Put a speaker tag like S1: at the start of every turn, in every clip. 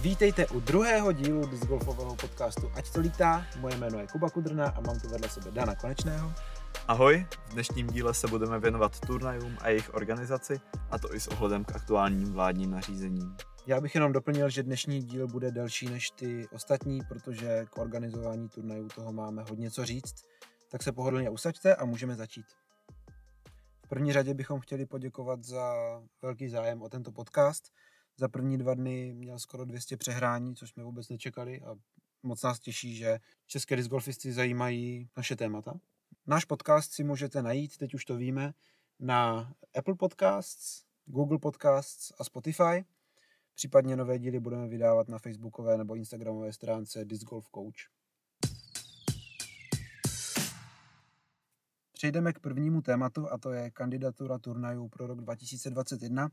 S1: Vítejte u druhého dílu discgolfového podcastu Ať to lítá. Moje jméno je Kuba Kudrna a mám tu vedle sebe Dana Konečného.
S2: Ahoj, v dnešním díle se budeme věnovat turnajům a jejich organizaci, a to i s ohledem k aktuálním vládním nařízením.
S1: Já bych jenom doplnil, že dnešní díl bude delší než ty ostatní, protože k organizování turnajů toho máme hodně co říct. Tak se pohodlně usaďte a můžeme začít. V první řadě bychom chtěli poděkovat za velký zájem o tento podcast. Za první dva dny měl skoro 200 přehrání, což jsme vůbec nečekali a moc nás těší, že české discgolfisty zajímají naše témata. Náš podcast si můžete najít, teď už to víme, na Apple Podcasts, Google Podcasts a Spotify. Případně nové díly budeme vydávat na facebookové nebo instagramové stránce Disc Golf Coach. Přejdeme k prvnímu tématu a to je kandidatura turnajů pro rok 2021.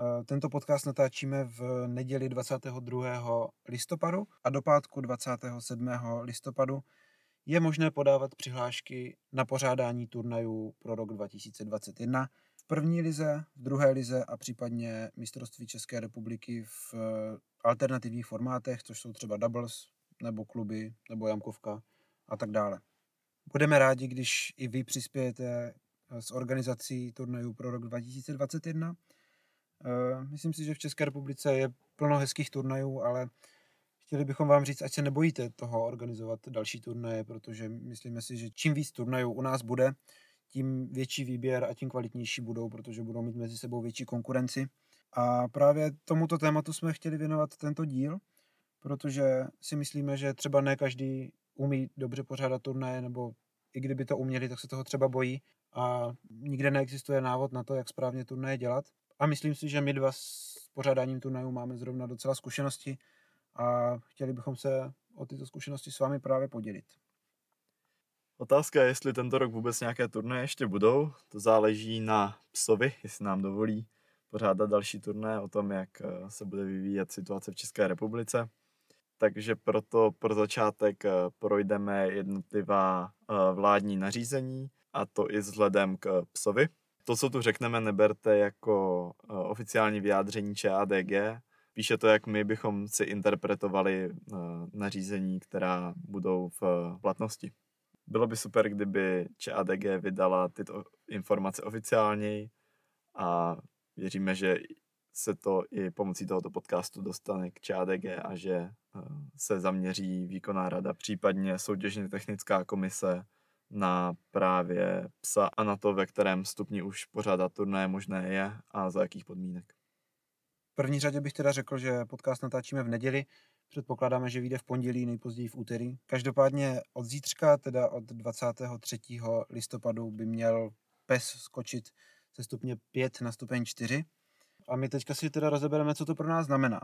S1: Eh, tento podcast natáčíme v neděli 22. listopadu a do pátku 27. listopadu je možné podávat přihlášky na pořádání turnajů pro rok 2021 v první lize, v druhé lize a případně mistrovství České republiky v eh, alternativních formátech, což jsou třeba doubles, nebo kluby, nebo jamkovka a tak dále. Budeme rádi, když i vy přispějete eh, s organizací turnajů pro rok 2021 Eh, myslím si, že v České republice je plno hezkých turnajů, ale chtěli bychom vám říct, ať se nebojíte toho organizovat další turnaje, protože myslíme si, že čím víc turnajů u nás bude, tím větší výběr a tím kvalitnější budou, protože budou mít mezi sebou větší konkurenci. A právě tomuto tématu jsme chtěli věnovat tento díl, protože si myslíme, že třeba ne každý umí dobře pořádat turnaje, nebo i kdyby to uměli, tak se toho třeba bojí a nikde neexistuje návod na to, jak správně turnaje dělat. A myslím si, že my dva s pořádáním turnajů máme zrovna docela zkušenosti a chtěli bychom se o tyto zkušenosti s vámi právě podělit.
S2: Otázka je, jestli tento rok vůbec nějaké turnaje ještě budou. To záleží na psovi, jestli nám dovolí pořádat další turné o tom, jak eh, se bude vyvíjet situace v České republice. Takže proto pro začátek eh, projdeme jednotlivá eh, vládní nařízení, a to i vzhledem k psovi to, co tu řekneme, neberte jako eh, oficiální vyjádření ČADG. Píše to, jak my bychom si interpretovali eh, nařízení, která budou v platnosti. Bylo by super, kdyby ČADG vydala tyto informace oficiálněji a věříme, že se to i pomocí tohoto podcastu dostane k ČADG a že eh, se zaměří výkonná rada, případně soutěžně technická komise na právě psa a na to, ve kterém stupni už pořádat turné možné je a za jakých podmínek.
S1: V první řadě bych teda řekl, že podcast natáčíme v neděli. Předpokládáme, že vyjde v pondělí, nejpozději v úterý. Každopádně od zítřka, teda od 23. listopadu, by měl pes skočit ze stupně 5 na stupeň 4. A my teďka si teda rozebereme, co to pro nás znamená.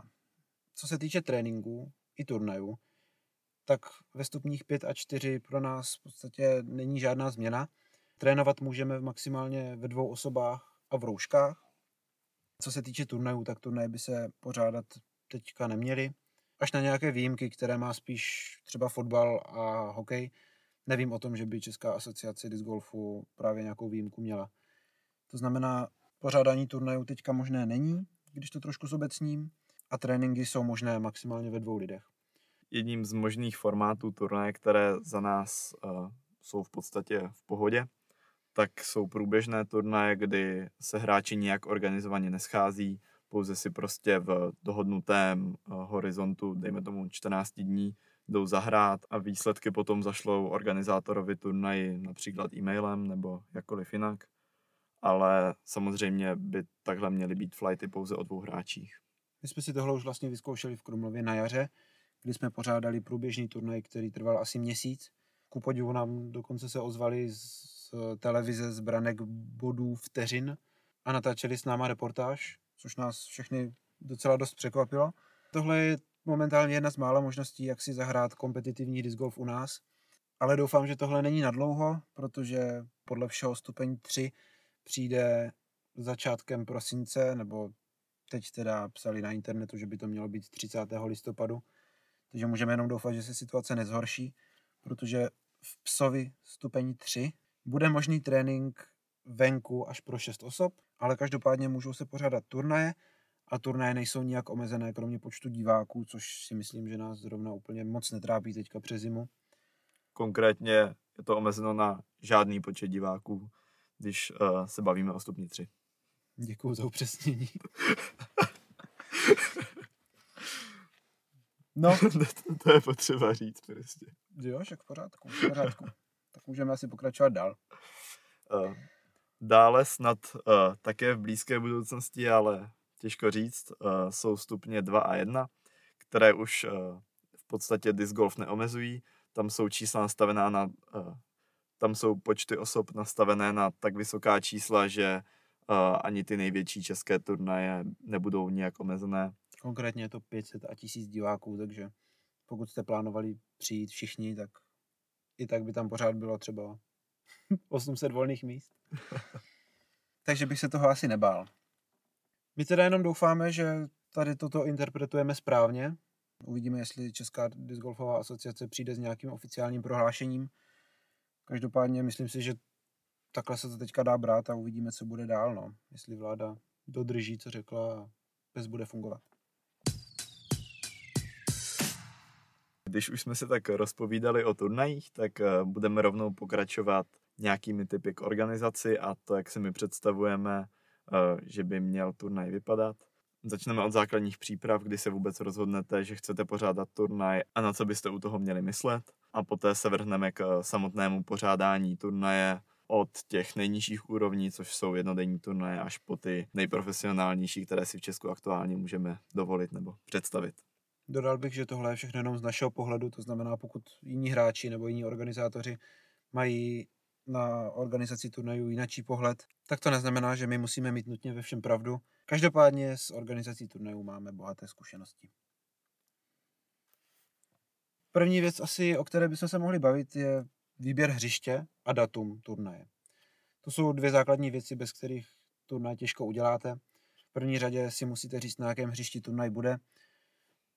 S1: Co se týče tréninku i turnajů, tak ve stupních 5 a 4 pro nás v podstatě není žádná změna. Trénovat můžeme maximálně ve dvou osobách a v rouškách. Co se týče turnajů, tak turnaje by se pořádat teďka neměly. Až na nějaké výjimky, které má spíš třeba fotbal a hokej. Nevím o tom, že by Česká asociace disc golfu právě nějakou výjimku měla. To znamená, pořádání turnajů teďka možné není, když to trošku zobecním, a tréninky jsou možné maximálně ve dvou lidech
S2: jedním z možných formátů turnaje, které za nás uh, jsou v podstatě v pohodě, tak jsou průběžné turnaje, kdy se hráči nějak organizovaně neschází, pouze si prostě v dohodnutém uh, horizontu, dejme tomu 14 dní, jdou zahrát a výsledky potom zašlou organizátorovi turnaji například e-mailem nebo jakkoliv jinak. Ale samozřejmě by takhle měly být flighty pouze o dvou hráčích.
S1: My jsme si tohle už vlastně vyzkoušeli v Krumlově na jaře, kdy jsme pořádali průběžný turnaj, který trval asi měsíc. Ku podivu nám dokonce se ozvali z televize z branek bodů vteřin a natáčeli s náma reportáž, což nás všechny docela dost překvapilo. Tohle je momentálně jedna z mála možností, jak si zahrát kompetitivní disc golf u nás. Ale doufám, že tohle není nadlouho, protože podle všeho stupeň 3 přijde začátkem prosince, nebo teď teda psali na internetu, že by to mělo být 30. listopadu. Takže můžeme jenom doufat, že se situace nezhorší, protože v psovi stupeň 3 bude možný trénink venku až pro 6 osob, ale každopádně můžou se pořádat turnaje a turnaje nejsou nijak omezené, kromě počtu diváků, což si myslím, že nás zrovna úplně moc netrápí teďka přes zimu.
S2: Konkrétně je to omezeno na žádný počet diváků, když uh, se bavíme o stupni 3.
S1: Děkuji za upřesnění.
S2: no. to, je potřeba říct prostě.
S1: Jo, však v pořádku, v pořádku. tak můžeme asi pokračovat dál.
S2: Uh, dále snad uh, také v blízké budoucnosti, ale těžko říct, uh, jsou stupně 2 a 1, které už uh, v podstatě disc golf neomezují. Tam jsou čísla nastavená na, uh, tam jsou počty osob nastavené na tak vysoká čísla, že uh, ani ty největší české turnaje nebudou nijak omezené.
S1: Konkrétně je to 500 a 1000 diváků, takže pokud jste plánovali přijít všichni, tak i tak by tam pořád bylo třeba 800 volných míst. takže bych se toho asi nebál. My teda jenom doufáme, že tady toto interpretujeme správně. Uvidíme, jestli Česká discgolfová asociace přijde s nějakým oficiálním prohlášením. Každopádně myslím si, že takhle se to teďka dá brát a uvidíme, co bude dál. No. Jestli vláda dodrží, co řekla a bez bude fungovat.
S2: Když už jsme se tak rozpovídali o turnajích, tak eh, budeme rovnou pokračovat nějakými typy k organizaci a to, jak si my představujeme, eh, že by měl turnaj vypadat. Začneme od základních příprav, kdy se vůbec rozhodnete, že chcete pořádat turnaj a na co byste u toho měli myslet. A poté se vrhneme k eh, samotnému pořádání turnaje od těch nejnižších úrovní, což jsou jednodenní turnaje, až po ty nejprofesionálnější, které si v Česku aktuálně můžeme dovolit nebo představit.
S1: Dodal bych, že tohle je všechno jenom z našeho pohledu, to znamená, pokud jiní hráči nebo jiní organizátoři mají na organizaci turnajů jináčí pohled, tak to neznamená, že my musíme mít nutně ve všem pravdu. Každopádně s organizací turnajů máme bohaté zkušenosti. První věc asi, o které bychom se mohli bavit, je výběr hřiště a datum turnaje. To jsou dvě základní věci, bez kterých turnaj těžko uděláte. V první řadě si musíte říct, na jakém hřišti turnaj bude.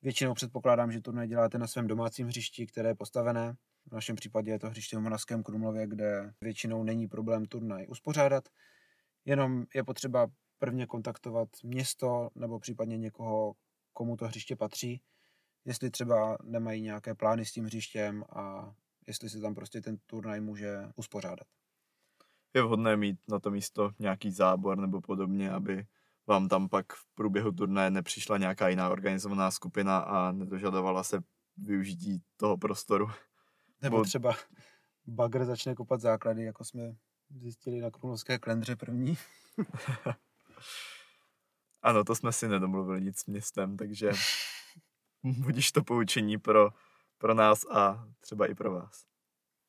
S1: Většinou předpokládám, že turnaj děláte na svém domácím hřišti, které je postavené. V našem případě je to hřiště v Moravském Krumlově, kde většinou není problém turnaj uspořádat. Jenom je potřeba prvně kontaktovat město nebo případně někoho, komu to hřiště patří, jestli třeba nemají nějaké plány s tím hřištěm a jestli se tam prostě ten turnaj může uspořádat.
S2: Je vhodné mít na to místo nějaký zábor nebo podobně, aby vám tam pak v průběhu turnaje nepřišla nějaká jiná organizovaná skupina a nedožadovala se využití toho prostoru.
S1: Nebo třeba bagr začne kopat základy, jako jsme zjistili na Krumlovské klendře první.
S2: ano, to jsme si nedomluvili nic s městem, takže budíš to poučení pro, pro nás a třeba i pro vás.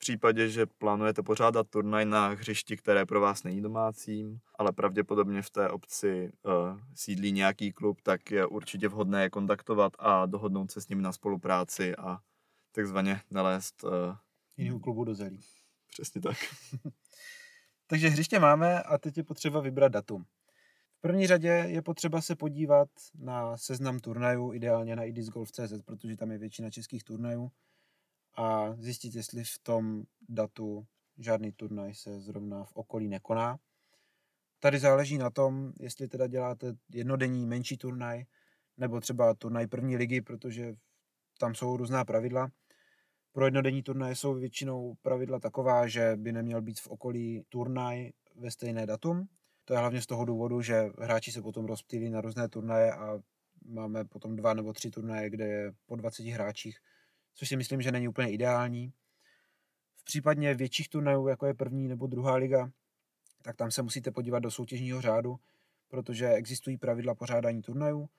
S2: V případě, že plánujete pořádat turnaj na hřišti, které pro vás není domácím, ale pravděpodobně v té obci uh, sídlí nějaký klub, tak je určitě vhodné je kontaktovat a dohodnout se s nimi na spolupráci a takzvaně nalézt... Uh,
S1: Jiného klubu do zelí.
S2: Přesně tak.
S1: Takže hřiště máme a teď je potřeba vybrat datum. V první řadě je potřeba se podívat na seznam turnajů, ideálně na idisgolf.cz, protože tam je většina českých turnajů a zjistit, jestli v tom datu žádný turnaj se zrovna v okolí nekoná. Tady záleží na tom, jestli teda děláte jednodenní menší turnaj, nebo třeba turnaj první ligy, protože tam jsou různá pravidla. Pro jednodenní turnaje jsou většinou pravidla taková, že by neměl být v okolí turnaj ve stejné datum. To je hlavně z toho důvodu, že hráči se potom rozptýlí na různé turnaje a máme potom dva nebo tři turnaje, kde je po 20 hráčích, což si myslím, že není úplně ideální. V případně větších turnajů, jako je první nebo druhá liga, tak tam se musíte podívat do soutěžního řádu, protože existují pravidla pořádání turnajů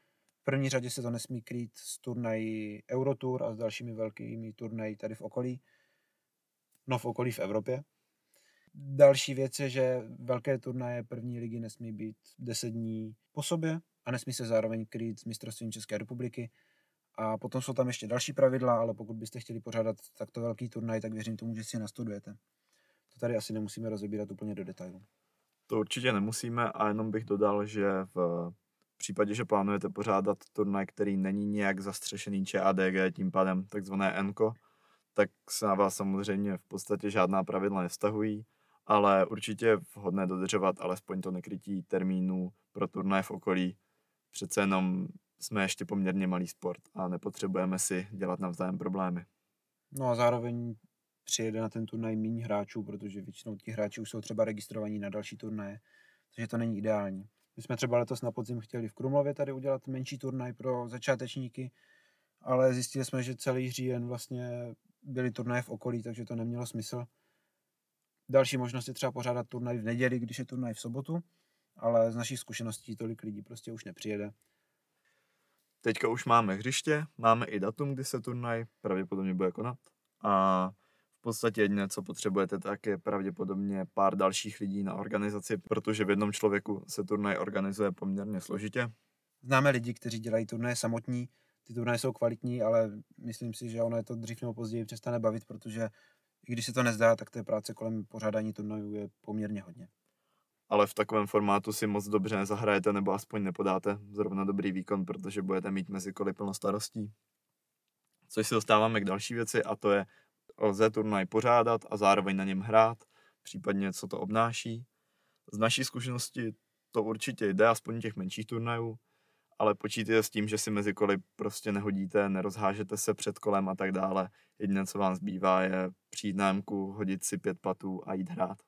S1: v první řadě se to nesmí krýt s turnají Eurotour a s dalšími velkými turnaji tady v okolí. No v okolí v Evropě. Další věc je, že velké turnaje první ligy nesmí být 10 dní po sobě a nesmí se zároveň krýt s mistrovstvím České republiky. A potom jsou tam ještě další pravidla, ale pokud byste chtěli pořádat takto velký turnaj, tak věřím tomu, že si je nastudujete. To tady asi nemusíme rozebírat úplně do detailu.
S2: To určitě nemusíme a jenom bych dodal, že v případě, že plánujete pořádat turnaj, který není nějak zastřešený ČADG, tím pádem takzvané ENKO, tak se na vás samozřejmě v podstatě žádná pravidla nevztahují, ale určitě je vhodné dodržovat alespoň to nekrytí termínů pro turnaj v okolí, přece jenom jsme ještě poměrně malý sport a nepotřebujeme si dělat navzájem problémy.
S1: No a zároveň přijede na ten turnaj méně hráčů, protože většinou ti hráči už jsou třeba registrovaní na další turnaje, takže to není ideální. My jsme třeba letos na podzim chtěli v Krumlově tady udělat menší turnaj pro začátečníky, ale zjistili jsme, že celý říjen vlastně byly turnaje v okolí, takže to nemělo smysl. Další možnost je třeba pořádat turnaj v neděli, když je turnaj v sobotu, ale z našich zkušeností tolik lidí prostě už nepřijede.
S2: Teďka už máme hřiště, máme i datum, kdy se turnaj pravděpodobně bude konat a v podstatě jediné, co potřebujete, tak je pravděpodobně pár dalších lidí na organizaci, protože v jednom člověku se turnaj organizuje poměrně složitě.
S1: Známe lidi, kteří dělají turnaje samotní, ty turnaje jsou kvalitní, ale myslím si, že ono je to dřív nebo později přestane bavit, protože i když se to nezdá, tak té práce kolem pořádání turnajů je poměrně hodně.
S2: Ale v takovém formátu si moc dobře nezahrajete nebo aspoň nepodáte zrovna dobrý výkon, protože budete mít mezi koly plno starostí. Což se dostáváme k další věci a to je lze turnaj pořádat a zároveň na něm hrát, případně co to obnáší. Z naší zkušenosti to určitě jde, aspoň těch menších turnajů, ale počítejte s tím, že si mezi koly prostě nehodíte, nerozhážete se před kolem a tak dále. Jediné, co vám zbývá, je přijít na MK, hodit si pět patů a jít hrát.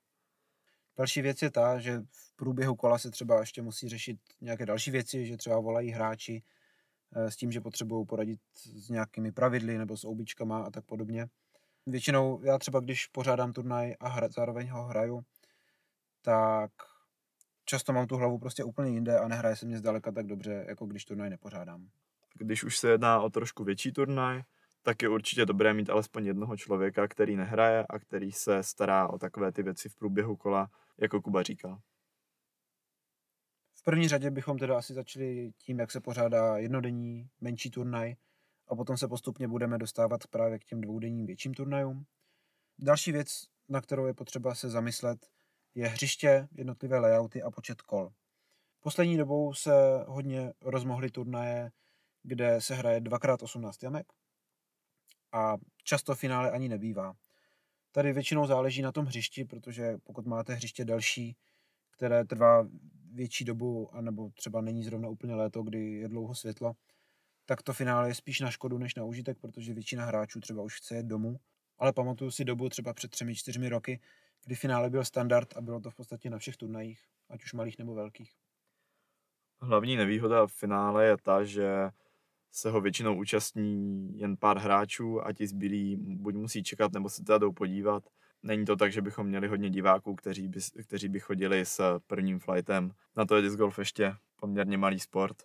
S1: Další věc je ta, že v průběhu kola se třeba ještě musí řešit nějaké další věci, že třeba volají hráči eh, s tím, že potřebují poradit s nějakými pravidly nebo s oubičkama a tak podobně. Většinou já třeba, když pořádám turnaj a hra, zároveň ho hraju, tak často mám tu hlavu prostě úplně jinde a nehraje se mě zdaleka tak dobře, jako když turnaj nepořádám.
S2: Když už se jedná o trošku větší turnaj, tak je určitě dobré mít alespoň jednoho člověka, který nehraje a který se stará o takové ty věci v průběhu kola, jako Kuba říkal.
S1: V první řadě bychom teda asi začali tím, jak se pořádá jednodenní menší turnaj a potom se postupně budeme dostávat právě k těm dvoudenním větším turnajům. Další věc, na kterou je potřeba se zamyslet, je hřiště, jednotlivé layouty a počet kol. Poslední dobou se hodně rozmohly turnaje, kde se hraje 2x18 jamek a často finále ani nebývá. Tady většinou záleží na tom hřišti, protože pokud máte hřiště delší, které trvá větší dobu, anebo třeba není zrovna úplně léto, kdy je dlouho světlo, tak to finále je spíš na škodu než na užitek, protože většina hráčů třeba už chce jet domů. Ale pamatuju si dobu třeba před třemi, čtyřmi roky, kdy finále byl standard a bylo to v podstatě na všech turnajích, ať už malých nebo velkých.
S2: Hlavní nevýhoda v finále je ta, že se ho většinou účastní jen pár hráčů a ti zbylí buď musí čekat, nebo se teda jdou podívat. Není to tak, že bychom měli hodně diváků, kteří by, kteří by chodili s prvním flightem. Na to je disc golf ještě poměrně malý sport.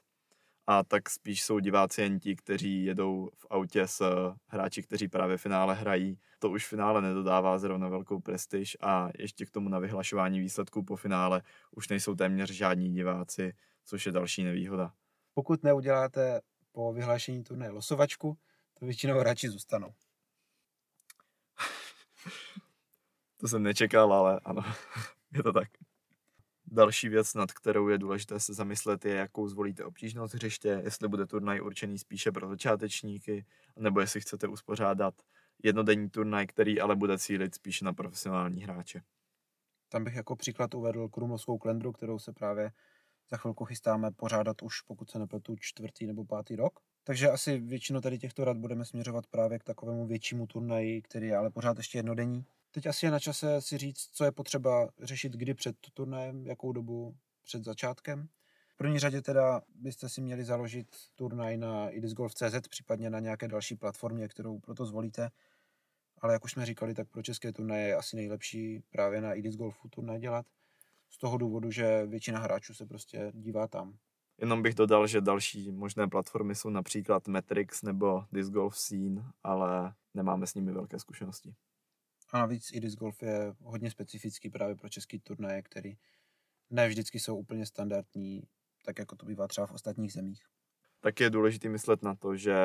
S2: A tak spíš jsou diváci jen ti, kteří jedou v autě s hráči, kteří právě v finále hrají. To už v finále nedodává zrovna velkou prestiž a ještě k tomu na vyhlašování výsledků po finále už nejsou téměř žádní diváci, což je další nevýhoda.
S1: Pokud neuděláte po vyhlášení turné losovačku, to většinou hráči zůstanou.
S2: to jsem nečekal, ale ano, je to tak. Další věc, nad kterou je důležité se zamyslet, je, jakou zvolíte obtížnost hřiště, jestli bude turnaj určený spíše pro začátečníky, nebo jestli chcete uspořádat jednodenní turnaj, který ale bude cílit spíše na profesionální hráče.
S1: Tam bych jako příklad uvedl Krumlovskou klendru, kterou se právě za chvilku chystáme pořádat už, pokud se nepletu, čtvrtý nebo pátý rok. Takže asi většinu tady těchto rad budeme směřovat právě k takovému většímu turnaji, který je ale pořád ještě jednodenní. Teď asi je na čase si říct, co je potřeba řešit kdy před turnajem, jakou dobu před začátkem. V první řadě teda byste si měli založit turnaj na idisgolf.cz, případně na nějaké další platformě, kterou proto zvolíte. Ale jak už jsme říkali, tak pro české turnaje je asi nejlepší právě na idisgolfu turnaj dělat z toho důvodu, že většina hráčů se prostě dívá tam.
S2: Jenom bych dodal, že další možné platformy jsou například Metrix nebo Disc Golf Scene, ale nemáme s nimi velké zkušenosti.
S1: A navíc i Disc Golf je hodně specifický právě pro český turnaje, který ne vždycky jsou úplně standardní, tak jako to bývá třeba v ostatních zemích.
S2: Tak je důležité myslet na to, že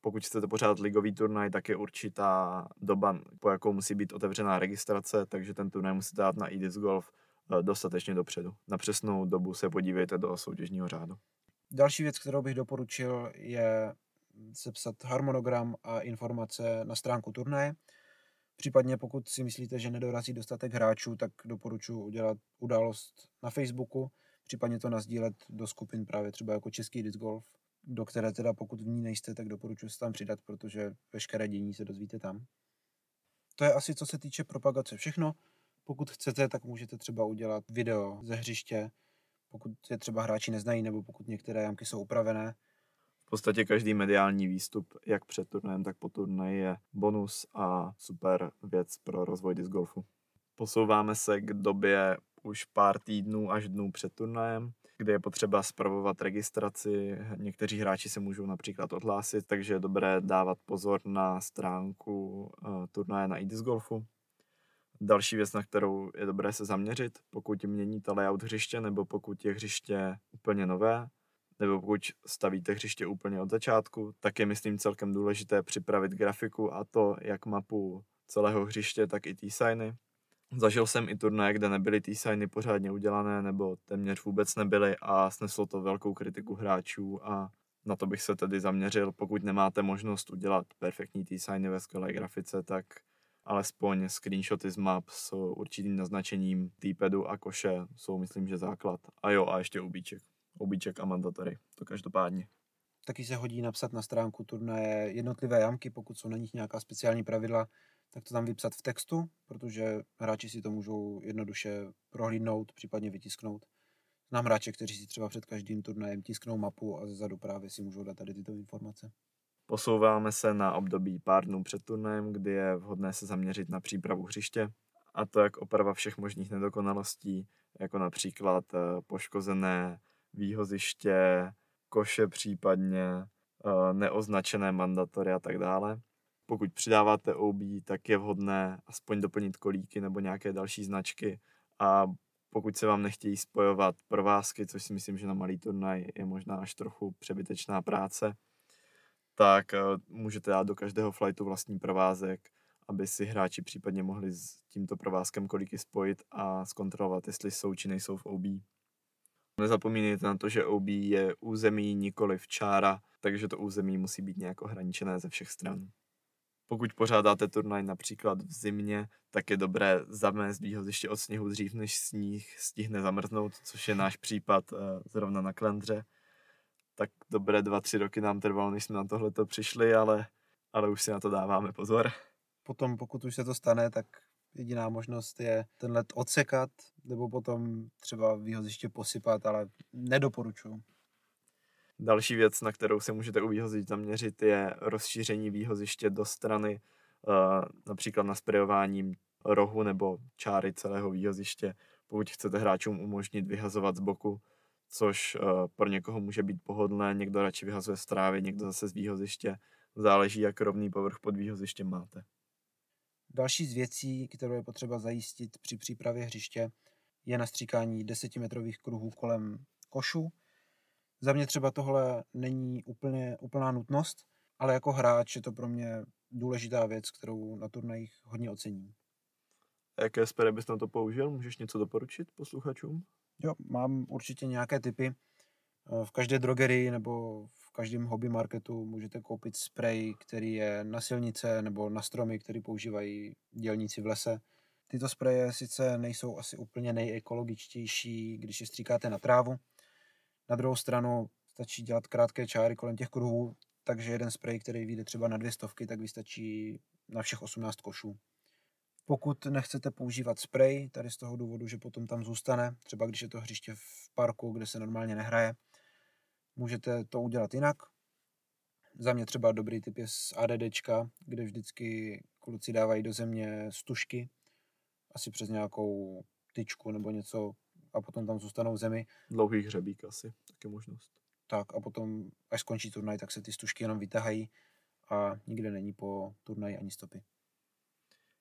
S2: pokud chcete pořádat ligový turnaj, tak je určitá doba, po jakou musí být otevřená registrace, takže ten turnaj musíte dát na eDisc Golf dostatečně dopředu. Na přesnou dobu se podívejte do soutěžního řádu.
S1: Další věc, kterou bych doporučil, je sepsat harmonogram a informace na stránku turnaje. Případně pokud si myslíte, že nedorazí dostatek hráčů, tak doporučuji udělat událost na Facebooku, případně to nazdílet do skupin právě třeba jako Český disc golf, do které teda pokud v ní nejste, tak doporučuji se tam přidat, protože veškeré dění se dozvíte tam. To je asi co se týče propagace všechno. Pokud chcete, tak můžete třeba udělat video ze hřiště, pokud je třeba hráči neznají, nebo pokud některé jamky jsou upravené.
S2: V podstatě každý mediální výstup, jak před turnajem, tak po turnaji je bonus a super věc pro rozvoj disc golfu. Posouváme se k době už pár týdnů až dnů před turnajem, kde je potřeba spravovat registraci. Někteří hráči se můžou například odhlásit, takže je dobré dávat pozor na stránku uh, turnaje na iDisc Golfu. Další věc, na kterou je dobré se zaměřit, pokud měníte layout hřiště nebo pokud je hřiště úplně nové, nebo pokud stavíte hřiště úplně od začátku, tak je myslím celkem důležité připravit grafiku a to jak mapu celého hřiště, tak i t-signy. Zažil jsem i turnaje, kde nebyly t-signy pořádně udělané nebo téměř vůbec nebyly a sneslo to velkou kritiku hráčů a na to bych se tedy zaměřil. Pokud nemáte možnost udělat perfektní t-signy ve skvělé grafice, tak alespoň screenshoty z map s určitým naznačením t-padu a koše jsou myslím, že základ. A jo, a ještě ubíček. Ubíček a mandatory, to každopádně.
S1: Taky se hodí napsat na stránku turnaje jednotlivé jamky, pokud jsou na nich nějaká speciální pravidla, tak to tam vypsat v textu, protože hráči si to můžou jednoduše prohlídnout, případně vytisknout. Znám hráče, kteří si třeba před každým turnajem tisknou mapu a zezadu právě si můžou dát tady tyto informace.
S2: Posouváme se na období pár dnů před turnajem, kdy je vhodné se zaměřit na přípravu hřiště, a to jak oprava všech možných nedokonalostí, jako například eh, poškozené výhoziště, koše případně, eh, neoznačené mandatory a tak dále. Pokud přidáváte OB, tak je vhodné aspoň doplnit kolíky nebo nějaké další značky a pokud se vám nechtějí spojovat provázky, což si myslím, že na malý turnaj je možná až trochu přebytečná práce, tak eh, můžete dát do každého flightu vlastní provázek, aby si hráči případně mohli s tímto provázkem kolíky spojit a zkontrolovat, jestli jsou či nejsou v OB. Nezapomínejte na to, že OB je území nikoli v čára, takže to území musí být nějak ohraničené ze všech stran. Pokud pořádáte turnaj například v zimě, tak je dobré zamést výhoziště od sněhu dřív, než sníh stihne zamrznout, což je náš případ eh, zrovna na Klendře. Tak dobré dva, tři roky nám trvalo, než jsme na tohle přišli, ale, ale už si na to dáváme pozor.
S1: Potom, pokud už se to stane, tak jediná možnost je ten let odsekat, nebo potom třeba výhoziště posypat, ale nedoporučuju.
S2: Další věc, na kterou se můžete u výhoziště zaměřit, je rozšíření výhoziště do strany, uh, například na sprejováním rohu nebo čáry celého výhoziště, pokud chcete hráčům umožnit vyhazovat z boku, což uh, pro někoho může být pohodlné, někdo radši vyhazuje z trávy, někdo zase z výhoziště, záleží, jak rovný povrch pod výhozištěm máte.
S1: Další z věcí, kterou je potřeba zajistit při přípravě hřiště, je nastříkání desetimetrových kruhů kolem košu. Za mě třeba tohle není úplně, úplná nutnost, ale jako hráč je to pro mě důležitá věc, kterou na turnajích hodně ocením.
S2: A jaké spere bys na to použil? Můžeš něco doporučit posluchačům?
S1: Jo, mám určitě nějaké typy. V každé drogerii nebo v každém hobby marketu můžete koupit sprej, který je na silnice nebo na stromy, který používají dělníci v lese. Tyto spreje sice nejsou asi úplně nejekologičtější, když je stříkáte na trávu. Na druhou stranu stačí dělat krátké čáry kolem těch kruhů, takže jeden sprej, který vyjde třeba na dvě stovky, tak vystačí na všech 18 košů. Pokud nechcete používat sprej, tady z toho důvodu, že potom tam zůstane, třeba když je to hřiště v parku, kde se normálně nehraje, můžete to udělat jinak. Za mě třeba dobrý typ je z ADDčka, kde vždycky kluci dávají do země stužky, asi přes nějakou tyčku nebo něco a potom tam zůstanou v zemi.
S2: Dlouhý hřebík asi, taky možnost.
S1: Tak a potom, až skončí turnaj, tak se ty stužky jenom vytahají a nikde není po turnaji ani stopy.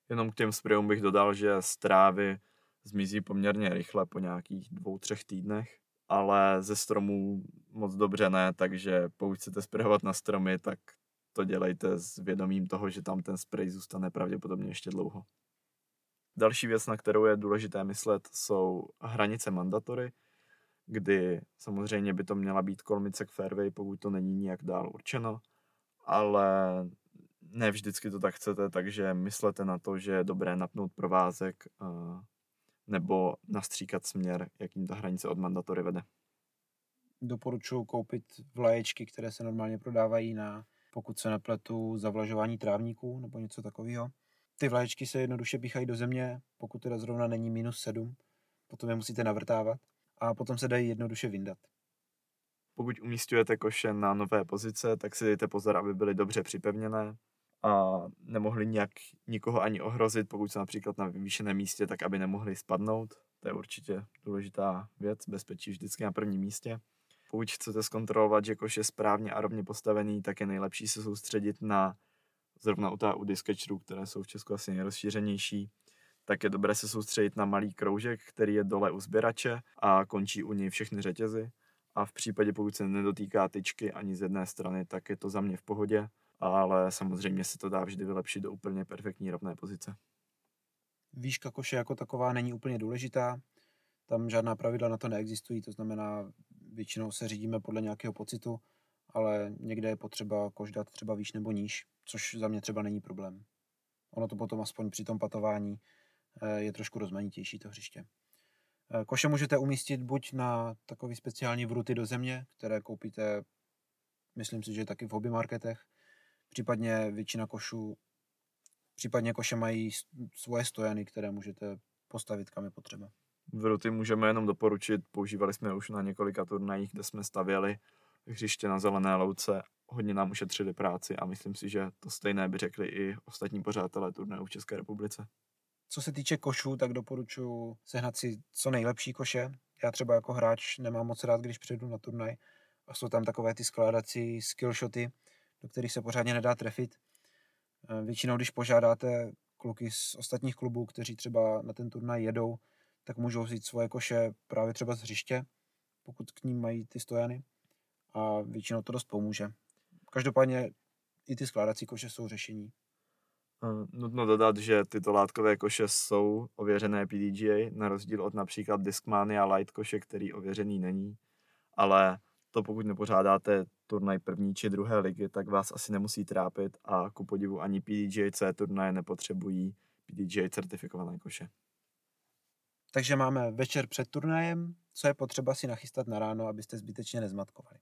S2: Jenom k těm sprejům bych dodal, že strávy zmizí poměrně rychle po nějakých dvou, třech týdnech ale ze stromů moc dobře ne, takže pokud chcete sprayovat na stromy, tak to dělejte s vědomím toho, že tam ten spray zůstane pravděpodobně ještě dlouho. Další věc, na kterou je důležité myslet, jsou hranice mandatory, kdy samozřejmě by to měla být kolmice k fairway, pokud to není nijak dál určeno, ale ne vždycky to tak chcete, takže myslete na to, že je dobré napnout provázek nebo nastříkat směr, jakým ta hranice od mandatory vede.
S1: Doporučuji koupit vlaječky, které se normálně prodávají na, pokud se nepletu, zavlažování trávníků nebo něco takového. Ty vlaječky se jednoduše píchají do země, pokud teda zrovna není minus 7, potom je musíte navrtávat a potom se dají jednoduše vyndat.
S2: Pokud umístujete koše na nové pozice, tak si dejte pozor, aby byly dobře připevněné a nemohli nějak nikoho ani ohrozit, pokud jsou například na vyvýšeném místě, tak aby nemohli spadnout. To je určitě důležitá věc, bezpečí vždycky na prvním místě. Pokud chcete zkontrolovat, že koš je správně a rovně postavený, tak je nejlepší se soustředit na zrovna u, u disketcherů, které jsou v Česku asi nejrozšířenější, tak je dobré se soustředit na malý kroužek, který je dole u sběrače a končí u něj všechny řetězy. A v případě, pokud se nedotýká tyčky ani z jedné strany, tak je to za mě v pohodě, ale samozřejmě se to dá vždy vylepšit do úplně perfektní rovné pozice.
S1: Výška koše jako taková není úplně důležitá, tam žádná pravidla na to neexistují, to znamená, většinou se řídíme podle nějakého pocitu, ale někde je potřeba koš dát třeba výš nebo níž, což za mě třeba není problém. Ono to potom aspoň při tom patování eh, je trošku rozmanitější to hřiště. Eh, koše můžete umístit buď na takový speciální vruty do země, které koupíte, myslím si, že taky v hobby marketech, případně většina košů, případně koše mají svoje stojany, které můžete postavit kam je potřeba.
S2: Vruty můžeme jenom doporučit, používali jsme už na několika turnajích, kde jsme stavěli hřiště na zelené louce, hodně nám ušetřili práci a myslím si, že to stejné by řekli i ostatní pořádatelé turnajů v České republice.
S1: Co se týče košů, tak doporučuji sehnat si co nejlepší koše. Já třeba jako hráč nemám moc rád, když přijdu na turnaj a jsou tam takové ty skládací skillshoty, do kterých se pořádně nedá trefit. Eh, většinou, když požádáte kluky z ostatních klubů, kteří třeba na ten turnaj jedou, tak můžou vzít svoje koše právě třeba z hřiště, pokud k ním mají ty stojany a většinou to dost pomůže. Každopádně i ty skládací koše jsou řešení.
S2: Nutno dodat, že tyto látkové koše jsou ověřené PDGA, na rozdíl od například Discmania Light koše, který ověřený není. Ale to pokud nepořádáte turnaj první či druhé ligy, tak vás asi nemusí trápit a ku podivu ani PDGA C turnaje nepotřebují PDGA certifikované koše.
S1: Takže máme večer před turnajem, co je potřeba si nachystat na ráno, abyste zbytečně nezmatkovali.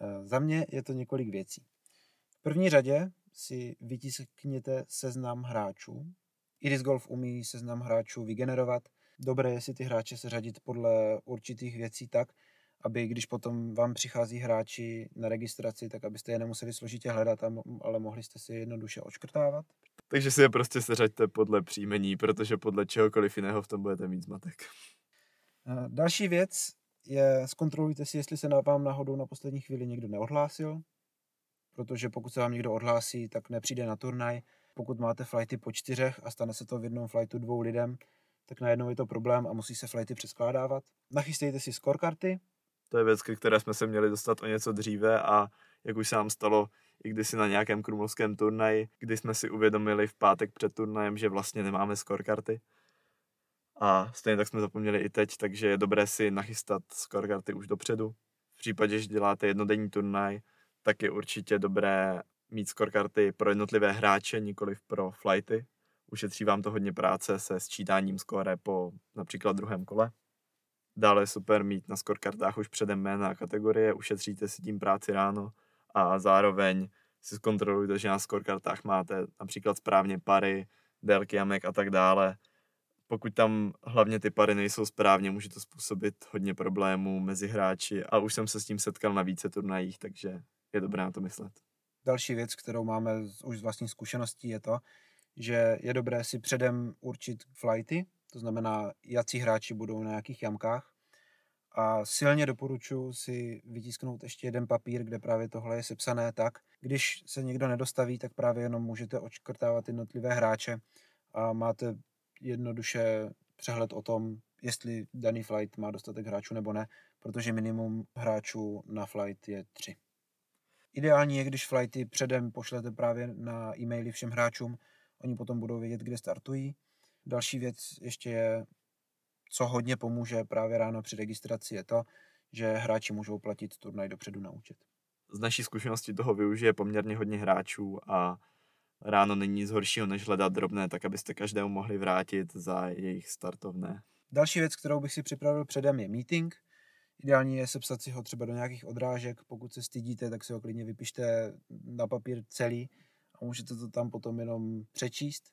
S1: E, za mě je to několik věcí. V první řadě si vytiskněte seznam hráčů. Iris Golf umí seznam hráčů vygenerovat. Dobré je si ty hráče seřadit podle určitých věcí tak, aby když potom vám přichází hráči na registraci, tak abyste je nemuseli složitě hledat, ale mohli jste si jednoduše očkrtávat.
S2: Takže si je prostě seřaďte podle příjmení, protože podle čehokoliv jiného v tom budete mít zmatek.
S1: Další věc je, zkontrolujte si, jestli se na vám náhodou na poslední chvíli někdo neodhlásil, protože pokud se vám někdo odhlásí, tak nepřijde na turnaj. Pokud máte flighty po čtyřech a stane se to v jednom flightu dvou lidem, tak najednou je to problém a musí se flighty přeskládávat. Nachystejte si scorekarty,
S2: to je věc, ke které jsme se měli dostat o něco dříve a jak už se nám stalo i kdysi na nějakém krumlovském turnaji, kdy jsme si uvědomili v pátek před turnajem, že vlastně nemáme scorekarty. A stejně tak jsme zapomněli i teď, takže je dobré si nachystat scorekarty už dopředu. V případě, že děláte jednodenní turnaj, tak je určitě dobré mít scorekarty pro jednotlivé hráče, nikoli pro flighty. Ušetří vám to hodně práce se sčítáním skóre po například druhém kole. Dále je super mít na scorekartách už předem jména kategorie, ušetříte si tím práci ráno a zároveň si zkontrolujte, že na scorekartách máte například správně pary, délky jamek a tak dále. Pokud tam hlavně ty pary nejsou správně, může to způsobit hodně problémů mezi hráči a už jsem se s tím setkal na více turnajích, takže je dobré na to myslet.
S1: Další věc, kterou máme už z vlastní zkušeností, je to, že je dobré si předem určit flighty, to znamená, jací hráči budou na jakých jamkách. A silně doporučuji si vytisknout ještě jeden papír, kde právě tohle je sepsané tak, když se někdo nedostaví, tak právě jenom můžete očkrtávat jednotlivé hráče a máte jednoduše přehled o tom, jestli daný flight má dostatek hráčů nebo ne, protože minimum hráčů na flight je tři. Ideální je, když flighty předem pošlete právě na e-maily všem hráčům, oni potom budou vědět, kde startují Další věc ještě je, co hodně pomůže právě ráno při registraci, je to, že hráči můžou platit turnaj dopředu na účet.
S2: Z naší zkušenosti toho využije poměrně hodně hráčů a ráno není nic horšího, než hledat drobné, tak abyste každému mohli vrátit za jejich startovné.
S1: Další věc, kterou bych si připravil předem, je meeting. Ideální je sepsat si ho třeba do nějakých odrážek. Pokud se stydíte, tak si ho klidně vypište na papír celý a můžete to tam potom jenom přečíst.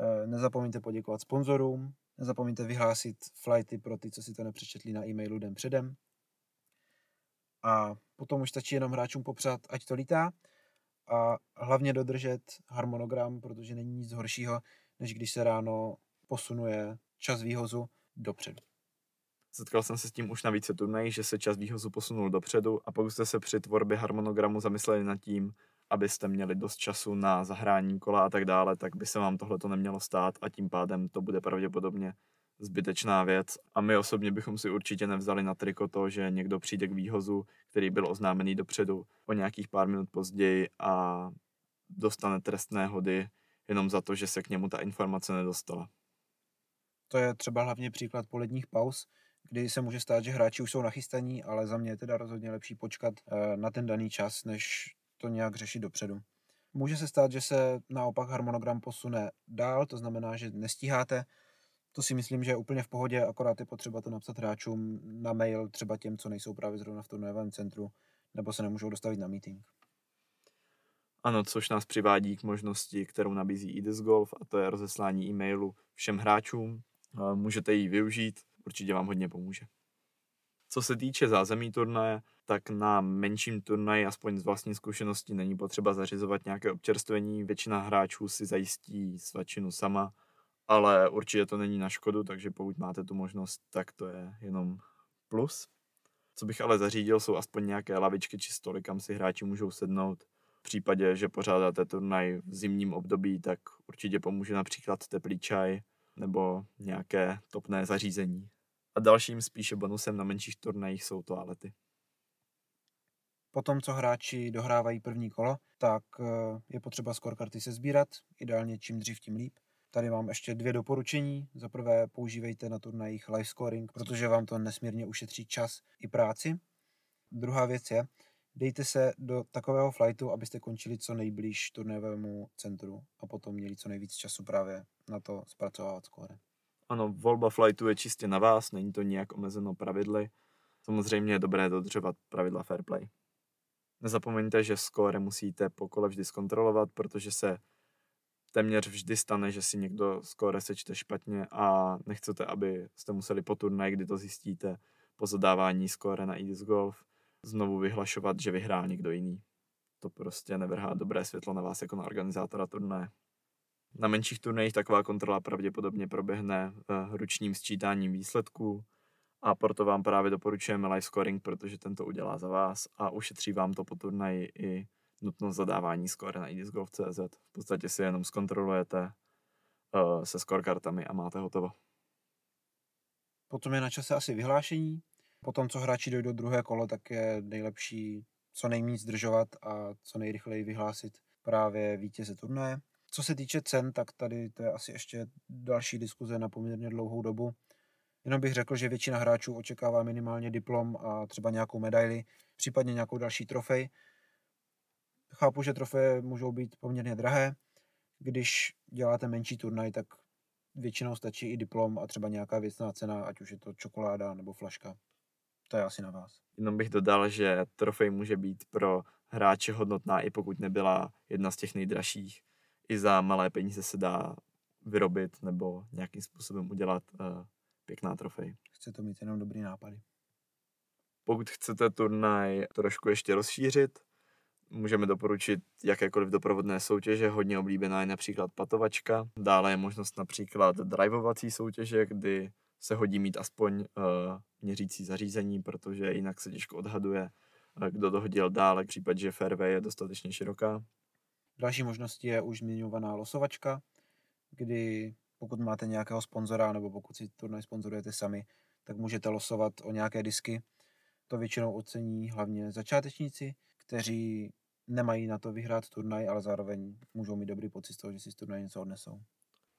S1: Eh, nezapomeňte poděkovat sponzorům, nezapomeňte vyhlásit flighty pro ty, co si to nepřečetli na e-mailu den předem. A potom už stačí jenom hráčům popřát, ať to lítá a hlavně dodržet harmonogram, protože není nic horšího, než když se ráno posunuje čas výhozu dopředu.
S2: Setkal jsem se s tím už na více turnají, že se čas výhozu posunul dopředu a pokud jste se při tvorbě harmonogramu zamysleli nad tím, abyste měli dost času na zahrání kola a tak dále, tak by se vám tohle to nemělo stát a tím pádem to bude pravděpodobně zbytečná věc. A my osobně bychom si určitě nevzali na triko to, že někdo přijde k výhozu, který byl oznámený dopředu o nějakých pár minut později a dostane trestné hody jenom za to, že se k němu ta informace nedostala.
S1: To je třeba hlavně příklad poledních pauz, kdy se může stát, že hráči už jsou nachystaní, ale za mě je teda rozhodně lepší počkat eh, na ten daný čas, než to nějak řešit dopředu. Může se stát, že se naopak harmonogram posune dál, to znamená, že nestíháte. To si myslím, že je úplně v pohodě, akorát je potřeba to napsat hráčům na mail, třeba těm, co nejsou právě zrovna v turnajovém centru, nebo se nemůžou dostavit na meeting.
S2: Ano, což nás přivádí k možnosti, kterou nabízí IDIS Golf, a to je rozeslání e-mailu všem hráčům. Můžete ji využít, určitě vám hodně pomůže. Co se týče zázemí turnaje, tak na menším turnaji, aspoň z vlastní zkušenosti, není potřeba zařizovat nějaké občerstvení. Většina hráčů si zajistí svačinu sama, ale určitě to není na škodu, takže pokud máte tu možnost, tak to je jenom plus. Co bych ale zařídil, jsou aspoň nějaké lavičky či stoly, kam si hráči můžou sednout. V případě, že pořádáte turnaj v zimním období, tak určitě pomůže například teplý čaj nebo nějaké topné zařízení. A dalším spíše bonusem na menších turnajích jsou toalety.
S1: Potom, co hráči dohrávají první kolo, tak eh, je potřeba scorekarty se sbírat, ideálně čím dřív, tím líp. Tady mám ještě dvě doporučení. Za prvé používejte na turnajích live scoring, protože vám to nesmírně ušetří čas i práci. Druhá věc je, dejte se do takového flightu, abyste končili co nejblíž turnajovému centru a potom měli co nejvíc času právě na to zpracovávat skóre.
S2: Ano, volba flightu je čistě na vás, není to nijak omezeno pravidly. Samozřejmě je dobré dodržovat pravidla fair play. Nezapomeňte, že skóre musíte po kole vždy zkontrolovat, protože se téměř vždy stane, že si někdo skóre sečte špatně a nechcete, aby jste museli po turnaji, kdy to zjistíte, po zadávání skóre na EDS Golf, znovu vyhlašovat, že vyhrál někdo jiný. To prostě nevrhá dobré světlo na vás jako na organizátora turnaje. Na menších turnajích taková kontrola pravděpodobně proběhne ručním sčítáním výsledků a proto vám právě doporučujeme live scoring, protože tento udělá za vás a ušetří vám to po turnaji i nutnost zadávání skóre na idisgolf.cz. V podstatě si jenom zkontrolujete uh, se scorekartami a máte hotovo.
S1: Potom je na čase asi vyhlášení. Potom, co hráči dojdou druhé kolo, tak je nejlepší co nejméně zdržovat a co nejrychleji vyhlásit právě vítěze turnaje. Co se týče cen, tak tady to je asi ještě další diskuze na poměrně dlouhou dobu. Jenom bych řekl, že většina hráčů očekává minimálně diplom a třeba nějakou medaili, případně nějakou další trofej. Chápu, že trofeje můžou být poměrně drahé. Když děláte menší turnaj, tak většinou stačí i diplom a třeba nějaká věcná cena, ať už je to čokoláda nebo flaška. To je asi na vás.
S2: Jenom bych dodal, že trofej může být pro hráče hodnotná, i pokud nebyla jedna z těch nejdražších. I za malé peníze se dá vyrobit nebo nějakým způsobem udělat uh, pěkná trofej.
S1: Chce to mít jenom dobrý nápady.
S2: Pokud chcete turnaj trošku ještě rozšířit, můžeme doporučit jakékoliv doprovodné soutěže. Hodně oblíbená je například patovačka. Dále je možnost například drivovací soutěže, kdy se hodí mít aspoň uh, měřící zařízení, protože jinak se těžko odhaduje, uh, kdo dohodil dále, v případě, že fairway je dostatečně široká.
S1: Další možností je už zmiňovaná losovačka, kdy pokud máte nějakého sponzora nebo pokud si turnaj sponzorujete sami, tak můžete losovat o nějaké disky. To většinou ocení hlavně začátečníci, kteří nemají na to vyhrát turnaj, ale zároveň můžou mít dobrý pocit z toho, že si z turnaje něco odnesou.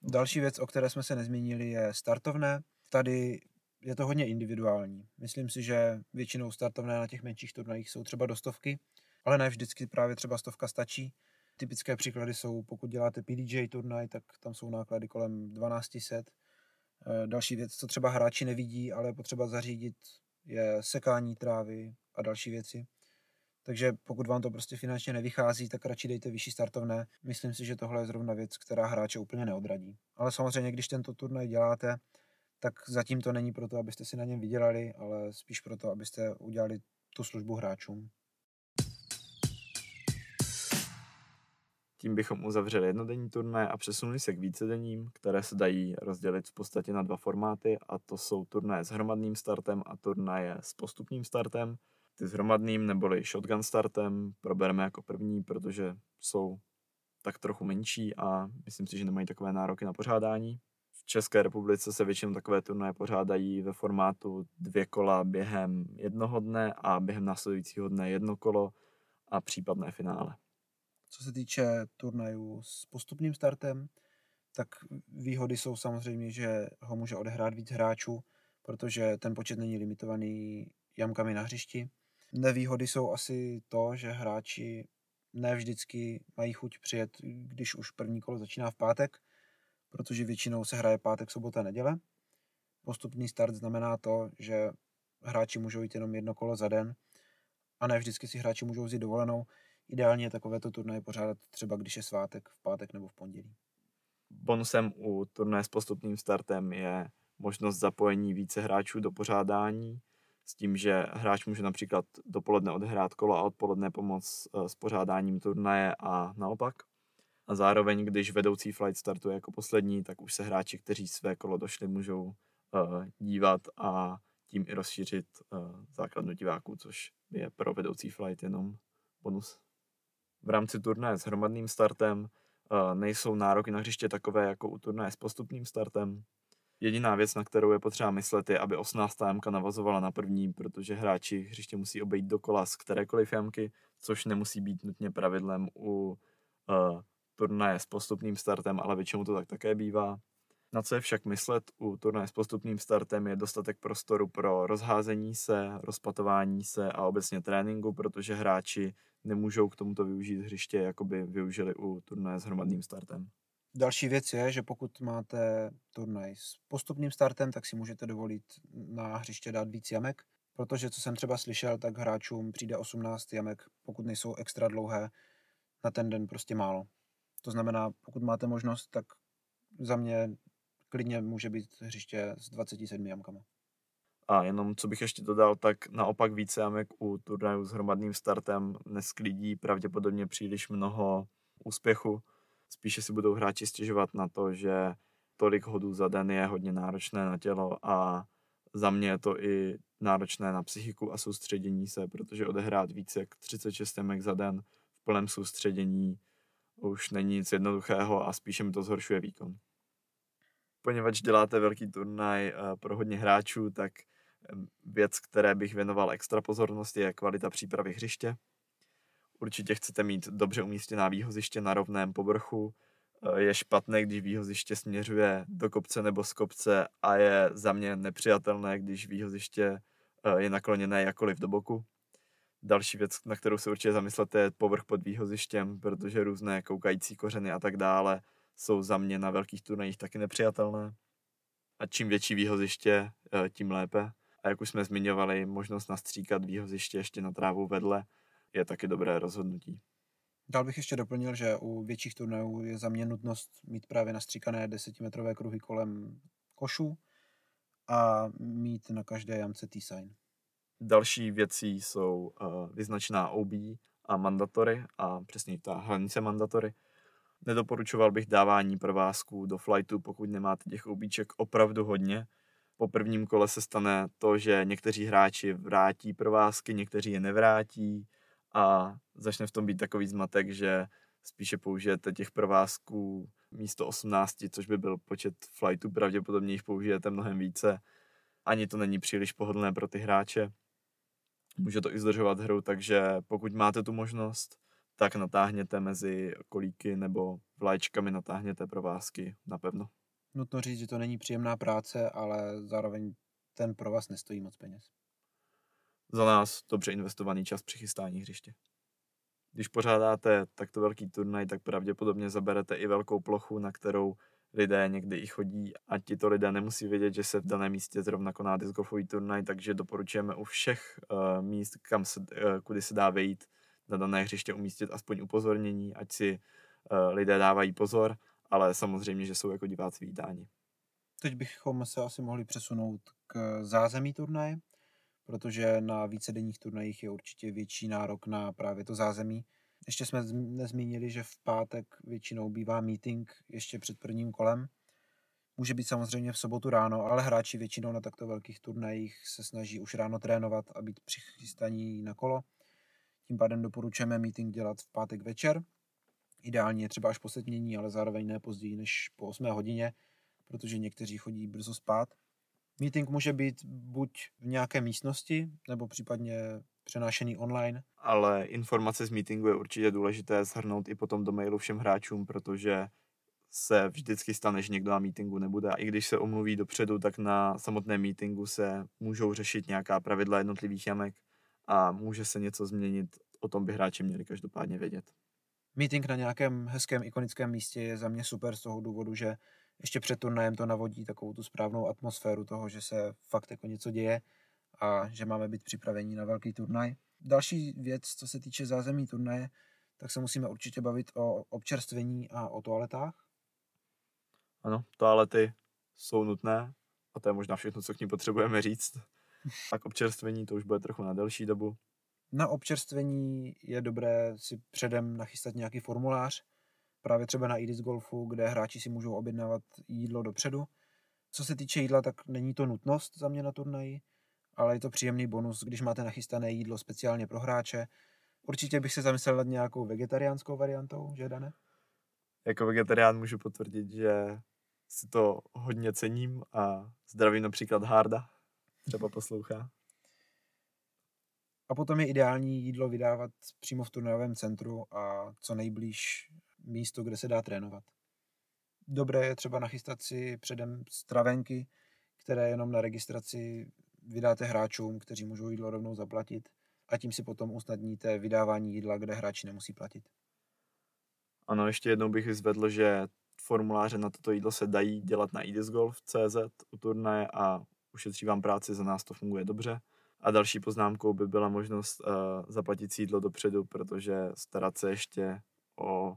S1: Další věc, o které jsme se nezmínili, je startovné. Tady je to hodně individuální. Myslím si, že většinou startovné na těch menších turnajích jsou třeba do stovky, ale ne vždycky právě třeba stovka stačí. Typické příklady jsou, pokud děláte PDJ turnaj, tak tam jsou náklady kolem 1200. Eh, další věc, co třeba hráči nevidí, ale je potřeba zařídit, je sekání trávy a další věci. Takže pokud vám to prostě finančně nevychází, tak radši dejte vyšší startovné. Myslím si, že tohle je zrovna věc, která hráče úplně neodradí. Ale samozřejmě, když tento turnaj děláte, tak zatím to není proto, abyste si na něm vydělali, ale spíš proto, abyste udělali tu službu hráčům.
S2: Tím bychom uzavřeli jednodenní turné a přesunuli se k vícedenním, které se dají rozdělit v podstatě na dva formáty a to jsou turné s hromadným startem a turnaje s postupným startem. Ty s hromadným neboli shotgun startem probereme jako první, protože jsou tak trochu menší a myslím si, že nemají takové nároky na pořádání. V České republice se většinou takové turnaje pořádají ve formátu dvě kola během jednoho dne a během následujícího dne jedno kolo a případné finále.
S1: Co se týče turnajů s postupným startem, tak výhody jsou samozřejmě, že ho může odehrát víc hráčů, protože ten počet není limitovaný jamkami na hřišti. Nevýhody jsou asi to, že hráči ne vždycky mají chuť přijet, když už první kolo začíná v pátek, protože většinou se hraje pátek, sobota, neděle. Postupný start znamená to, že hráči můžou jít jenom jedno kolo za den a ne vždycky si hráči můžou vzít dovolenou. Ideálně takovéto turnaje pořádat třeba, když je svátek, v pátek nebo v pondělí.
S2: Bonusem u turnaje s postupným startem je možnost zapojení více hráčů do pořádání, s tím, že hráč může například dopoledne odehrát kolo a odpoledne pomoct eh, s pořádáním turnaje a naopak. A zároveň, když vedoucí flight startuje jako poslední, tak už se hráči, kteří své kolo došli, můžou uh, dívat a tím i rozšířit uh, základnu diváků, což je pro vedoucí flight jenom bonus. V rámci turnaje s hromadným startem nejsou nároky na hřiště takové jako u turnaje s postupným startem. Jediná věc, na kterou je potřeba myslet, je, aby 18. jamka navazovala na první, protože hráči hřiště musí obejít dokola z kterékoliv jamky, což nemusí být nutně pravidlem u uh, turnaje s postupným startem, ale většinou to tak také bývá. Na co je však myslet u turnaje s postupným startem je dostatek prostoru pro rozházení se, rozpatování se a obecně tréninku, protože hráči nemůžou k tomuto využít hřiště, jako by využili u turnaje s hromadným startem.
S1: Další věc je, že pokud máte turnaj s postupným startem, tak si můžete dovolit na hřiště dát víc jamek, protože co jsem třeba slyšel, tak hráčům přijde 18 jamek, pokud nejsou extra dlouhé, na ten den prostě málo. To znamená, pokud máte možnost, tak za mě klidně může být hřiště s 27 jamkama.
S2: A jenom co bych ještě dodal, tak naopak více jamek u turnajů s hromadným startem nesklidí pravděpodobně příliš mnoho úspěchu. Spíše si budou hráči stěžovat na to, že tolik hodů za den je hodně náročné na tělo a za mě je to i náročné na psychiku a soustředění se, protože odehrát více jak 36 jamek za den v plném soustředění už není nic jednoduchého a spíše mi to zhoršuje výkon. Poněvadž děláte velký turnaj eh, pro hodně hráčů, tak věc, které bych věnoval extra pozornost, je kvalita přípravy hřiště. Určitě chcete mít dobře umístěná výhoziště na rovném povrchu. Eh, je špatné, když výhoziště směřuje do kopce nebo z kopce a je za mě nepřijatelné, když výhoziště eh, je nakloněné jakoliv do boku. Další věc, na kterou se určitě zamyslete, je povrch pod výhozištěm, protože různé koukající kořeny a tak dále jsou za mě na velkých turnajích taky nepřijatelné. A čím větší výhoziště, eh, tím lépe. A jak už jsme zmiňovali, možnost nastříkat výhoziště ještě na trávu vedle je taky dobré rozhodnutí.
S1: Dál bych ještě doplnil, že u větších turnajů je za mě nutnost mít právě nastříkané desetimetrové kruhy kolem košu a mít na každé jamce T-sign.
S2: Další věcí jsou uh, vyznačená OB a mandatory a přesně ta hranice mandatory. Nedoporučoval bych dávání provázků do flightu, pokud nemáte těch obíček opravdu hodně. Po prvním kole se stane to, že někteří hráči vrátí provázky, někteří je nevrátí a začne v tom být takový zmatek, že spíše použijete těch provázků místo 18, což by byl počet flightů, pravděpodobně jich použijete mnohem více. Ani to není příliš pohodlné pro ty hráče může to i zdržovat hru, takže pokud máte tu možnost, tak natáhněte mezi kolíky nebo vlajčkami natáhněte provázky napevno.
S1: Nutno říct, že to není příjemná práce, ale zároveň ten provaz nestojí moc peněz.
S2: Za nás dobře investovaný čas při chystání hřiště. Když pořádáte takto velký turnaj, tak pravděpodobně zaberete i velkou plochu, na kterou lidé někdy i chodí a tito lidé nemusí vědět, že se v daném místě zrovna koná disc golfový turnaj, takže doporučujeme u všech uh, míst, kam se, uh, kudy se dá vejít na dané hřiště umístit aspoň upozornění, ať si uh, lidé dávají pozor, ale samozřejmě, že jsou jako diváci vítáni.
S1: Teď bychom se asi mohli přesunout k zázemí turnaje, protože na vícedenních turnajích je určitě větší nárok na právě to zázemí. Ještě jsme nezmínili, že v pátek většinou bývá meeting ještě před prvním kolem. Může být samozřejmě v sobotu ráno, ale hráči většinou na takto velkých turnajích se snaží už ráno trénovat a být přichystaní na kolo. Tím pádem doporučujeme meeting dělat v pátek večer. Ideálně třeba až po setmění, ale zároveň ne později než po 8 hodině, protože někteří chodí brzo spát. Meeting může být buď v nějaké místnosti, nebo případně přenášený online.
S2: Ale informace z meetingu je určitě důležité shrnout i potom do mailu všem hráčům, protože se vždycky stane, že někdo na meetingu nebude. A i když se omluví dopředu, tak na samotném meetingu se můžou řešit nějaká pravidla jednotlivých jamek a může se něco změnit. O tom by hráči měli každopádně vědět.
S1: Meeting na nějakém hezkém ikonickém místě je za mě super z toho důvodu, že ještě před turnajem to navodí takovou tu správnou atmosféru toho, že se fakt jako něco děje a že máme být připraveni na velký turnaj. Další věc, co se týče zázemí turnaje, tak se musíme určitě bavit o občerstvení a o toaletách.
S2: Ano, toalety jsou nutné a to je možná všechno, co k ní potřebujeme říct. A k občerstvení to už bude trochu na delší dobu.
S1: Na občerstvení je dobré si předem nachystat nějaký formulář, právě třeba na Idis Golfu, kde hráči si můžou objednávat jídlo dopředu. Co se týče jídla, tak není to nutnost za mě na turnaji, ale je to příjemný bonus, když máte nachystané jídlo speciálně pro hráče. Určitě bych se zamyslel nad nějakou vegetariánskou variantou, že Dane?
S2: Jako vegetarián můžu potvrdit, že si to hodně cením a zdravím například Harda, třeba poslouchá.
S1: A potom je ideální jídlo vydávat přímo v turnajovém centru a co nejblíž místo, kde se dá trénovat. Dobré je třeba nachystat si předem stravenky, které jenom na registraci vydáte hráčům, kteří můžou jídlo rovnou zaplatit a tím si potom usnadníte vydávání jídla, kde hráči nemusí platit.
S2: Ano, ještě jednou bych zvedl, že formuláře na toto jídlo se dají dělat na idisgolf.cz u turnaje a ušetří vám práci, za nás to funguje dobře. A další poznámkou by byla možnost uh, zaplatit si jídlo dopředu, protože starat se ještě o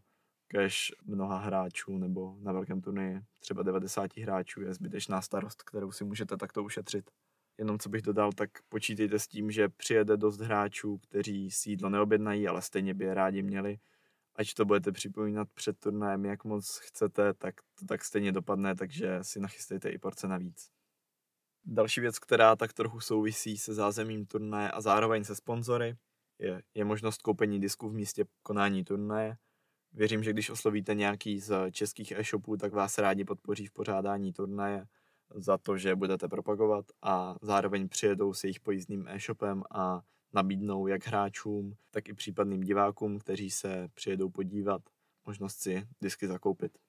S2: cash mnoha hráčů nebo na velkém turnaji třeba 90 hráčů je zbytečná starost, kterou si můžete takto ušetřit. Jenom co bych dodal, tak počítejte s tím, že přijede dost hráčů, kteří si jídlo neobjednají, ale stejně by je rádi měli. Ať to budete připomínat před turnajem, jak moc chcete, tak to tak stejně dopadne, takže si nachystejte i porce navíc. Další věc, která tak trochu souvisí se zázemím turnaje a zároveň se sponzory, je, je možnost koupení disku v místě konání turnaje. Věřím, že když oslovíte nějaký z českých e-shopů, tak vás rádi podpoří v pořádání turnaje za to, že budete propagovat a zároveň přijedou s jejich pojízdným e-shopem a nabídnou jak hráčům, tak i případným divákům, kteří se přijedou podívat, možnost si disky zakoupit.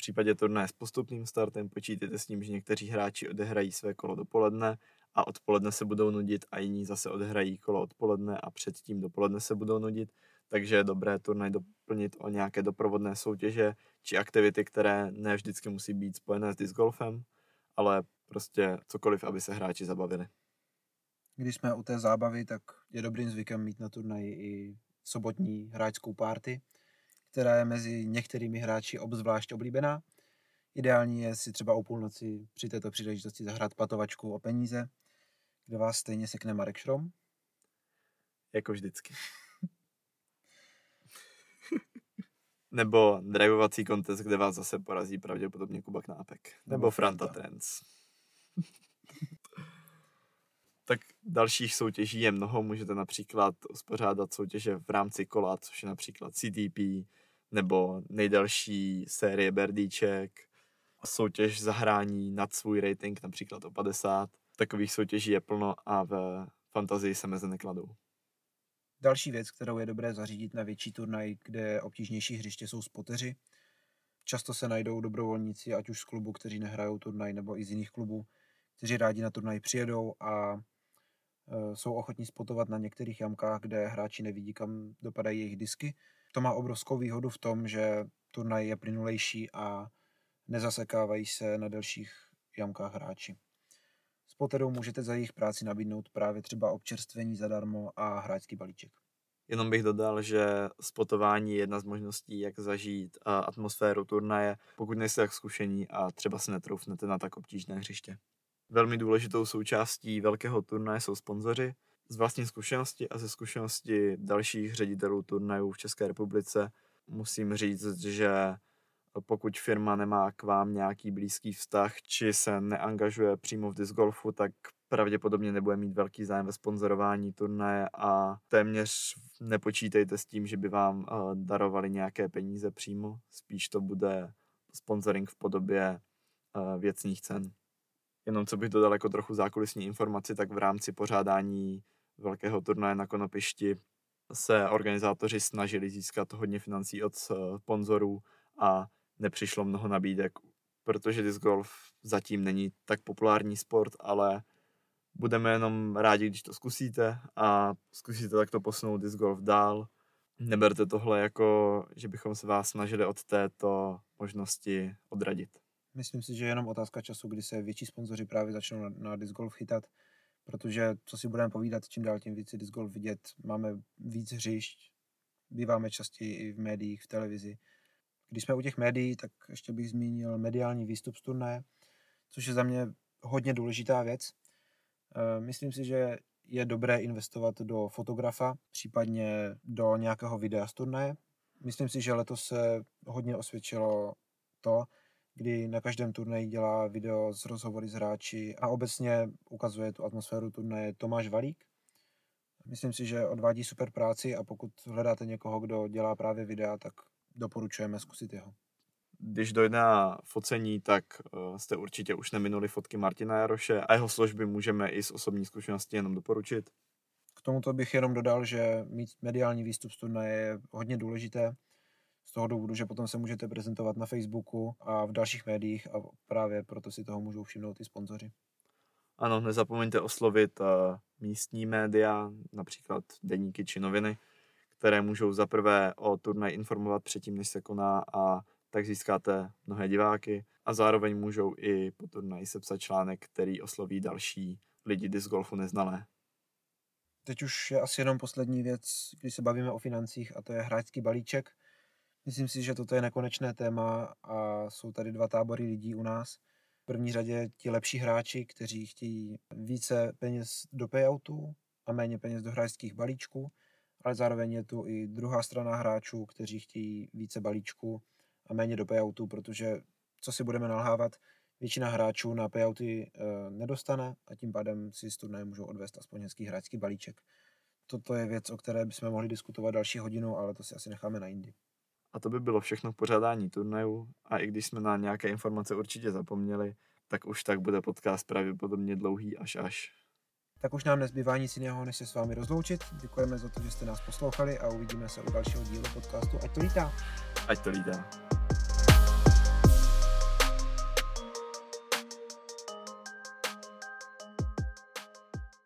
S2: V případě turnaje s postupným startem počítejte s tím, že někteří hráči odehrají své kolo dopoledne a odpoledne se budou nudit a jiní zase odehrají kolo odpoledne a předtím dopoledne se budou nudit, takže je dobré turnaj doplnit o nějaké doprovodné soutěže či aktivity, které ne vždycky musí být spojené s disc golfem, ale prostě cokoliv, aby se hráči zabavili.
S1: Když jsme u té zábavy, tak je dobrým zvykem mít na turnaji i sobotní hráčskou párty, která je mezi některými hráči obzvlášť oblíbená. Ideální je si třeba o půlnoci při této příležitosti zahrát patovačku o peníze, kde vás stejně sekne Marek Šrom.
S2: Jako vždycky. Nebo drivovací kontest, kde vás zase porazí pravděpodobně Kuba Knápek. Nebo, Nebo Franta, Trends. tak dalších soutěží je mnoho. Můžete například uspořádat soutěže v rámci kola, což je například CTP, nebo nejdelší série Berdíček, soutěž zahrání nad svůj rating, například o 50. Takových soutěží je plno a ve fantazii se meze nekladou.
S1: Další věc, kterou je dobré zařídit na větší turnaj, kde obtížnější hřiště jsou spoteři. Často se najdou dobrovolníci, ať už z klubu, kteří nehrajou turnaj, nebo i z jiných klubů, kteří rádi na turnaj přijedou a Eh, jsou ochotní spotovat na některých jamkách, kde hráči nevidí, kam dopadají jejich disky. To má obrovskou výhodu v tom, že turnaj je plynulejší a nezasekávají se na delších jamkách hráči. Spotterů můžete za jejich práci nabídnout právě třeba občerstvení zadarmo a hráčský balíček.
S2: Jenom bych dodal, že spotování je jedna z možností, jak zažít atmosféru turnaje, pokud nejste tak zkušení a třeba se netroufnete na tak obtížné hřiště. Velmi důležitou součástí velkého turnaje jsou sponzoři. Z vlastní zkušenosti a ze zkušenosti dalších ředitelů turnajů v České republice musím říct, že pokud firma nemá k vám nějaký blízký vztah, či se neangažuje přímo v disc golfu, tak pravděpodobně nebude mít velký zájem ve sponzorování turnaje a téměř nepočítejte s tím, že by vám darovali nějaké peníze přímo. Spíš to bude sponsoring v podobě věcných cen. Jenom co bych dodal jako trochu zákulisní informaci, tak v rámci pořádání velkého turnaje na Konopišti se organizátoři snažili získat hodně financí od sponzorů a nepřišlo mnoho nabídek, protože disc golf zatím není tak populární sport, ale budeme jenom rádi, když to zkusíte a zkusíte takto posunout disc golf dál. Neberte tohle jako, že bychom se vás snažili od této možnosti odradit.
S1: Myslím si, že je jenom otázka času, kdy se větší sponzoři právě začnou na, na disc golf chytat, protože co si budeme povídat, čím dál tím víc disc golf vidět, máme víc hřišť, býváme častěji i v médiích, v televizi. Když jsme u těch médií, tak ještě bych zmínil mediální výstup z turnaje, což je za mě hodně důležitá věc. Eh, myslím si, že je dobré investovat do fotografa, případně do nějakého videa z turnaje. Myslím si, že letos se hodně osvědčilo to, kdy na každém turnaji dělá video z rozhovory s hráči a obecně ukazuje tu atmosféru turnaje Tomáš Valík. Myslím si, že odvádí super práci a pokud hledáte někoho, kdo dělá právě videa, tak doporučujeme zkusit jeho.
S2: Když dojde na focení, tak uh, jste určitě už neminuli fotky Martina Jaroše a jeho složby můžeme i z osobní zkušenosti jenom doporučit.
S1: K tomuto bych jenom dodal, že mít mediální výstup z turnaje je hodně důležité z toho důvodu, že potom se můžete prezentovat na Facebooku a v dalších médiích a právě proto si toho můžou všimnout i sponzoři.
S2: Ano, nezapomeňte oslovit uh, místní média, například deníky či noviny, které můžou zaprvé o turnaj informovat předtím, než se koná a tak získáte mnohé diváky a zároveň můžou i po turnaji sepsat článek, který osloví další lidi disc golfu neznalé.
S1: Teď už je asi jenom poslední věc, když se bavíme o financích a to je hráčský balíček. Myslím si, že toto je nekonečné téma a jsou tady dva tábory lidí u nás. V první řadě ti lepší hráči, kteří chtějí více peněz do payoutu a méně peněz do hráčských balíčků, ale zároveň je tu i druhá strana hráčů, kteří chtějí více balíčků a méně do payoutu, protože co si budeme nalhávat, většina hráčů na payouty e, nedostane a tím pádem si z turnaje můžou odvést aspoň hezký hráčský balíček. Toto je věc, o které bychom mohli diskutovat další hodinu, ale to si asi necháme na jindy.
S2: A to by bylo všechno k pořádání turnajů a i když jsme na nějaké informace určitě zapomněli, tak už tak bude podcast pravděpodobně dlouhý až až.
S1: Tak už nám nezbývá nic jiného, než se s vámi rozloučit. Děkujeme za to, že jste nás poslouchali a uvidíme se u dalšího dílu podcastu Ať to lítá.
S2: Ať to lítá.